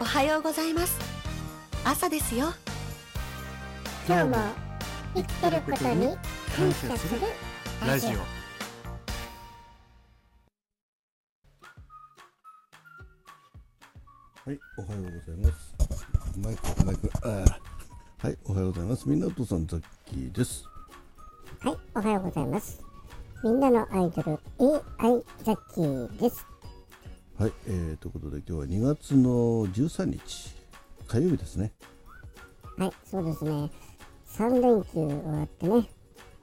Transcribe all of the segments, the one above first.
おはようございます朝ですよ今日も生きてることに感謝するラジオはい、おはようございます。マイク、マイク、はい、おはようございます。みんなお父さん、ザッキーです。はいおはようございますみんなのアイドル AI ザッキーですはい、えー、ということで、今日は2月の13日、火曜日ですね。はいそうですね3連休終わってね、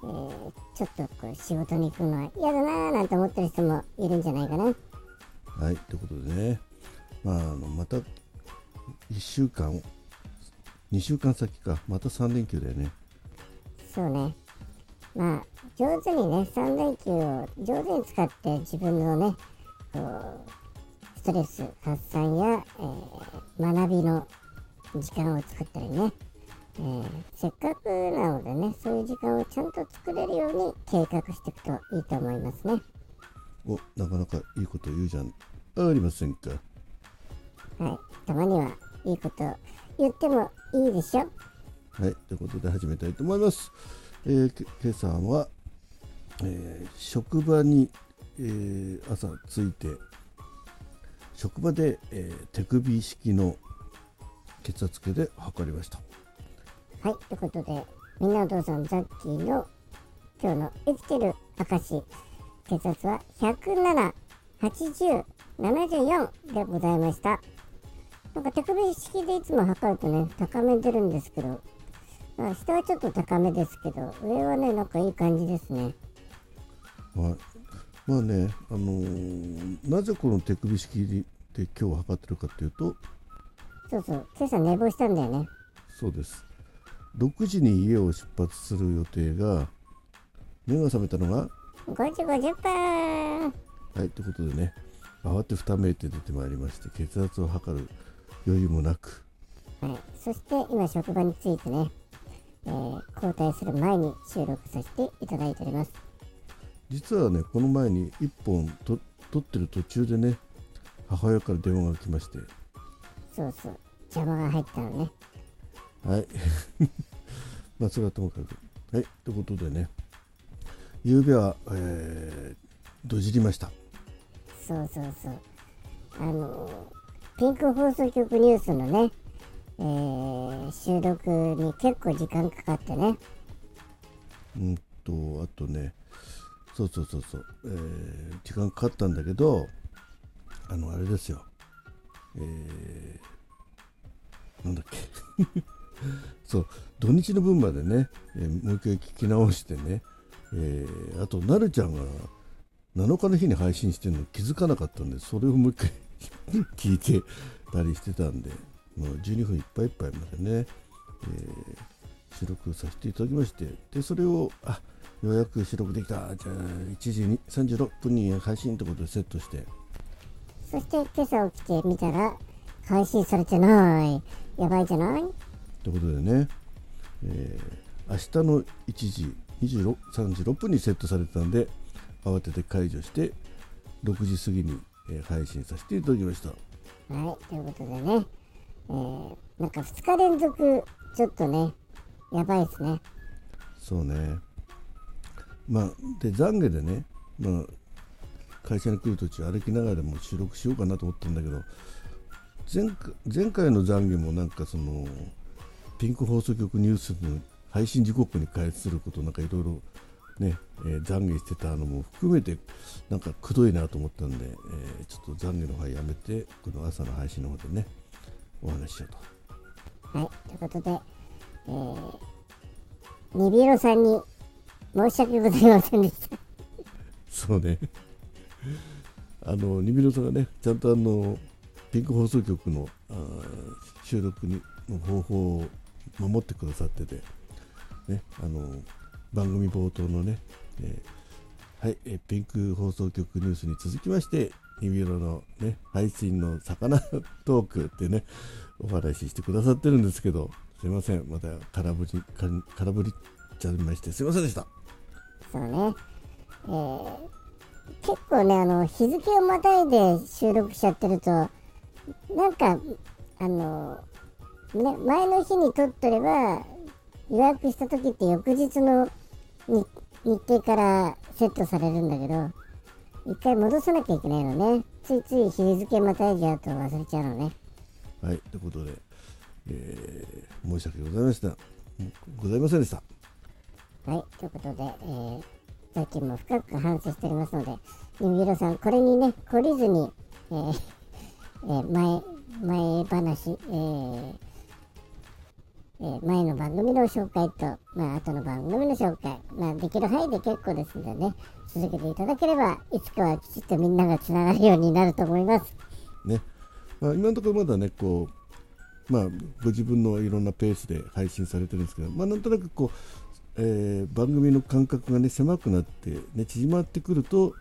えー、ちょっとこう仕事に行くのは嫌だなーなんて思ってる人もいるんじゃないかなはい、ということでね、まあ、あのまた1週間、2週間先か、また3連休だよね。そうねまあ上手にね3連休を上手に使って自分のねこうストレス発散や、えー学びの時間を作ったりね、えーせっかくなのでねそういう時間をちゃんと作れるように計画していくといいと思いますねお、なかなかいいこと言うじゃん。ありませんか？はいたまにはいいこと言ってもいいでしょ？はい、ということで始めたいと思います。えー、け今朝は、えー職場に、えー朝着いて、職場で、えー手首式の血圧計で測りました。はい、ということで、みんなお父さん、ザッキーの今日の生きてる証、血圧は107、80、74でございました。なんか手首式でいつも測るとね、高め出るんですけど、まあ、下はちょっと高めですけど、上はね、なんかいい感じですね。はい、まあね、あのーなぜこの手首式で今日測ってるかというと、そうそう、今朝寝坊したんだよね。そうです。6時に家を出発する予定が、目が覚めたのが5時50分はい、ということでね、慌てふためいて出てまいりまして、血圧を測る余裕もなく、はい、そして今職場に着いてね、えー交代する前に収録させていただいております。実はね、この前に1本と撮ってる途中でね、母親から電話が来まして、そうそう、邪魔が入ったのね。はい、まあ、それはともかく、はい、ということでね、夕べは、えー、どじりました。そうそうそう。あのー、ピンク放送局ニュースのね、えー収録に結構時間かかってね。うんと、あとね、そうそうそうそう、えー時間かかったんだけど、あの、あれですよ、えーなんだっけ、そう、土日の分までね、えーもう一回聞き直してね、えーあと、なるちゃんが7日の日に配信してるの気づかなかったんで、それをもう一回 聞いてたりしてたんで、もう12分いっぱいいっぱいまでね、えー収録させていただきまして、で、それを、あっようやく収録できた、じゃあ1時に36分に配信ということでセットして、そして今朝起きてみたら、配信されてない。やばいじゃない？ということでね、えー明日の1時26 36分にセットされてたんで、慌てて解除して、6時過ぎに、えー配信させていただきました。はい、ということでね、えーなんか2日連続、ちょっとね、やばいですね。そうね。まあ、で、懺悔でね、まあ、会社に来る途中歩きながらも収録しようかなと思ったんだけど、前回前回の懺悔もなんかその、ピンク放送局ニュースの配信時刻に開発することなんかいろいろね、懺悔してたのも含めて、なんかくどいなと思ったんで、えーちょっと懺悔の方はやめて、この朝の配信の方でね、お話ししようと。はい、ということで、えー、ニビロさんに申し訳ございませんでした。そうね。あの、ニビロさんがね、ちゃんとあの、ピンク放送局のあ収録にの方法を守ってくださってて、ね、あの、番組冒頭のね、えーはい、えピンク放送局ニュースに続きまして、ニビロのね、配信の魚トークってね、お話ししてくださってるんですけど、すいません、また空振り、空振りちゃいまして、すいませんでした。そうね。えー、結構ね、あの、日付をまたいで収録しちゃってると、なんか、あのね前の日に取っとれば予約した時って翌日の日程からセットされるんだけど一回戻さなきゃいけないのね。ついつい日付またいじゃうと忘れちゃうのね。はいということで、えー申し訳ございませんございませんでした。はい、ということで、えー、さっきも深く反省しておりますので、ニビロさん、これにね、懲りずに、えー えー前、前話、えーえー前の番組の紹介と、まあ、後の番組の紹介、まあ、できる範囲で結構ですのでね、続けていただければ、いつかはきちっとみんながつながるようになると思います。ね、まあ、今のところまだねこう、まあ、ご自分のいろんなペースで配信されてるんですけど、まあ、なんとなくこう、えー番組の間隔がね狭くなって、ね、縮まってくると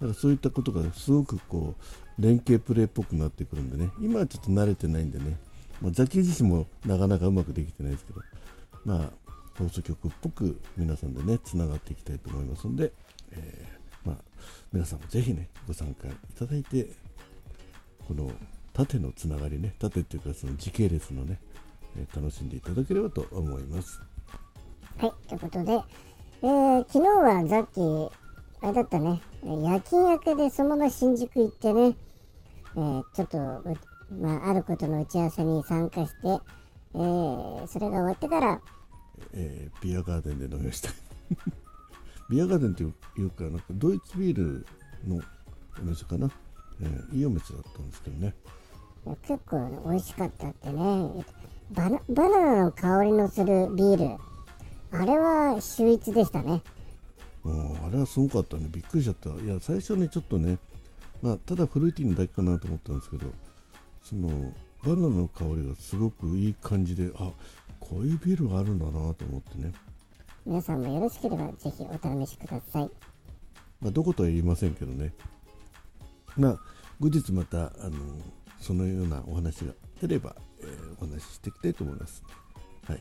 なんかそういったことがすごくこう連携プレーっぽくなってくるんでね。今はちょっと慣れてないんでね、まあ、ザキ自身もなかなかうまくできてないですけど。まあ放送局っぽく皆さんでねつながっていきたいと思いますので、えーまあ、皆さんもぜひねご参加いただいてこの縦のつながりね縦っていうかその時系列のね、楽しんでいただければと思います。はい、ということで、えー昨日はザッキー、あれだったね、えー夜勤明けでそのまま新宿行ってね、えーちょっとう、まあ、あることの打ち合わせに参加して、えーそれが終わってから、えービアガーデンで飲みました。ビアガーデンっていうかなんかドイツビールのお店かな、えーいいお店だったんですけどね。結構、ね、美味しかったってね。バナ、バナナの香りのするビール、あれは秀逸でしたね。うんあれはすごかったねびっくりしちゃったいや最初ねちょっとねまあただフルーティーなだけかなと思ったんですけどそのバナナの香りがすごくいい感じであこういうビールがあるんだなと思ってね皆さんもよろしければぜひお試しください。まあ、どことは言いませんけどね、まあ、後日またあのそのようなお話が出れば、えーお話ししていきたいと思います。はい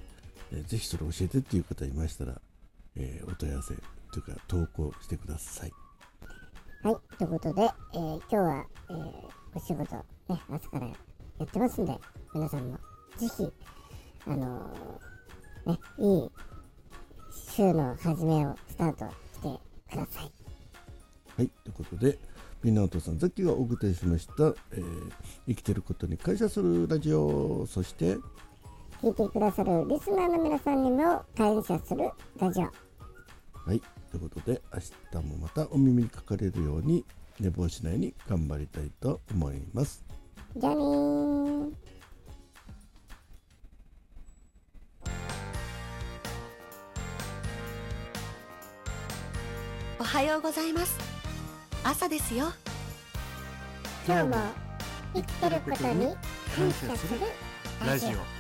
えーぜひそれ教えてっていう方いましたら、えーお問い合わせというか投稿してください。はい、ということで、えー今日は、えーお仕事、ね、朝からやってますんで、皆さんもぜひ、あのーね、いい週の始めをスタートしてください。はい、ということで、みんなお父さん、ザッキーがお送りしました、えー生きてることに感謝するラジオ、そして、聞いてくださるリスナーの皆さんにも感謝するラジオ。はい、ということで、明日もまたお耳にかかれるように、寝坊しないように頑張りたいと思います。じゃあねー。おはようございます朝ですよ今日も生きてることに感謝するラジオ